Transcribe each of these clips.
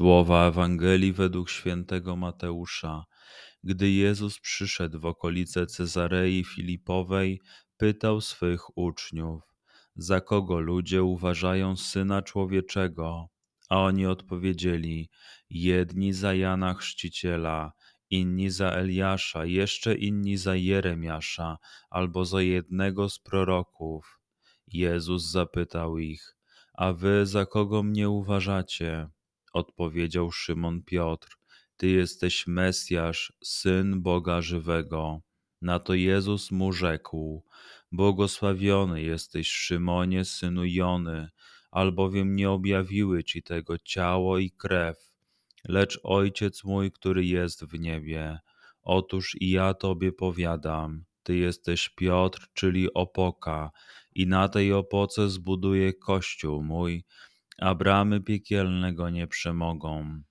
Słowa Ewangelii według świętego Mateusza. Gdy Jezus przyszedł w okolice Cezarei Filipowej, pytał swych uczniów: Za kogo ludzie uważają syna człowieczego? A oni odpowiedzieli: Jedni za Jana Chrzciciela, inni za Eliasza, jeszcze inni za Jeremiasza, albo za jednego z proroków. Jezus zapytał ich: A wy za kogo mnie uważacie? Odpowiedział Szymon Piotr ty jesteś Mesjasz, syn Boga żywego. Na to Jezus mu rzekł: Błogosławiony jesteś, Szymonie, synu Jony, albowiem nie objawiły ci tego ciało i krew, lecz Ojciec mój, który jest w niebie. Otóż i ja tobie powiadam: Ty jesteś Piotr, czyli opoka, i na tej opoce zbuduję kościół mój, a bramy piekielnego nie przemogą.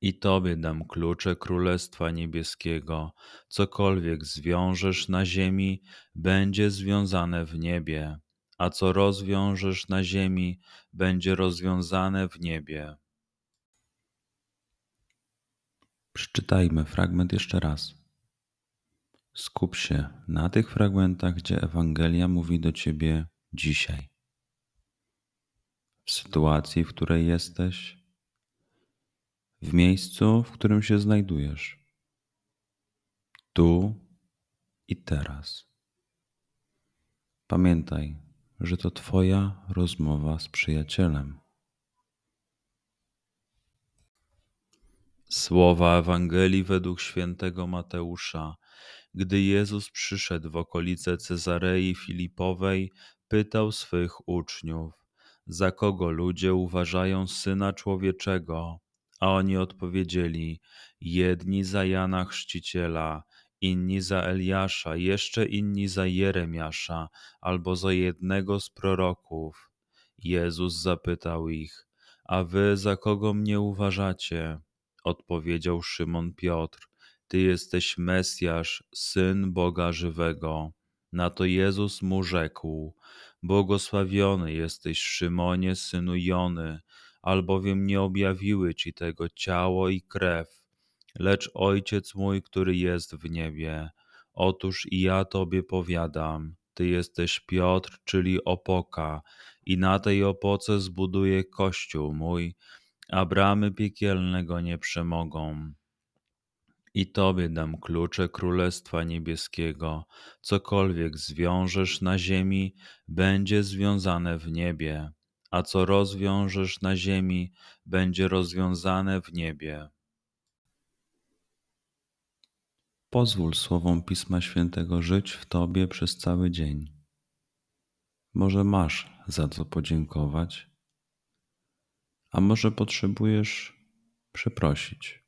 I Tobie dam klucze Królestwa Niebieskiego. Cokolwiek zwiążesz na ziemi, będzie związane w niebie, a co rozwiążesz na ziemi, będzie rozwiązane w niebie. Przeczytajmy fragment jeszcze raz. Skup się na tych fragmentach, gdzie Ewangelia mówi do Ciebie dzisiaj. W sytuacji, w której jesteś, w miejscu, w którym się znajdujesz, tu i teraz. Pamiętaj, że to Twoja rozmowa z przyjacielem. Słowa Ewangelii według świętego Mateusza. Gdy Jezus przyszedł w okolice Cezarei Filipowej, pytał swych uczniów: Za kogo ludzie uważają syna człowieczego? A oni odpowiedzieli: Jedni za Jana Chrzciciela, inni za Eliasza, jeszcze inni za Jeremiasza, albo za jednego z proroków. Jezus zapytał ich: A wy za kogo mnie uważacie? Odpowiedział Szymon Piotr: Ty jesteś Mesjasz, syn Boga żywego. Na to Jezus mu rzekł: Błogosławiony jesteś, Szymonie, synu Jony albowiem nie objawiły ci tego ciało i krew, lecz Ojciec mój, który jest w niebie. Otóż i ja tobie powiadam, ty jesteś Piotr, czyli opoka, i na tej opoce zbuduję kościół mój, a bramy piekielnego nie przemogą. I Tobie dam klucze Królestwa Niebieskiego. Cokolwiek zwiążesz na ziemi, będzie związane w niebie, a co rozwiążesz na ziemi, będzie rozwiązane w niebie. Pozwól słowom Pisma Świętego żyć w Tobie przez cały dzień. Może masz za co podziękować, a może potrzebujesz przeprosić.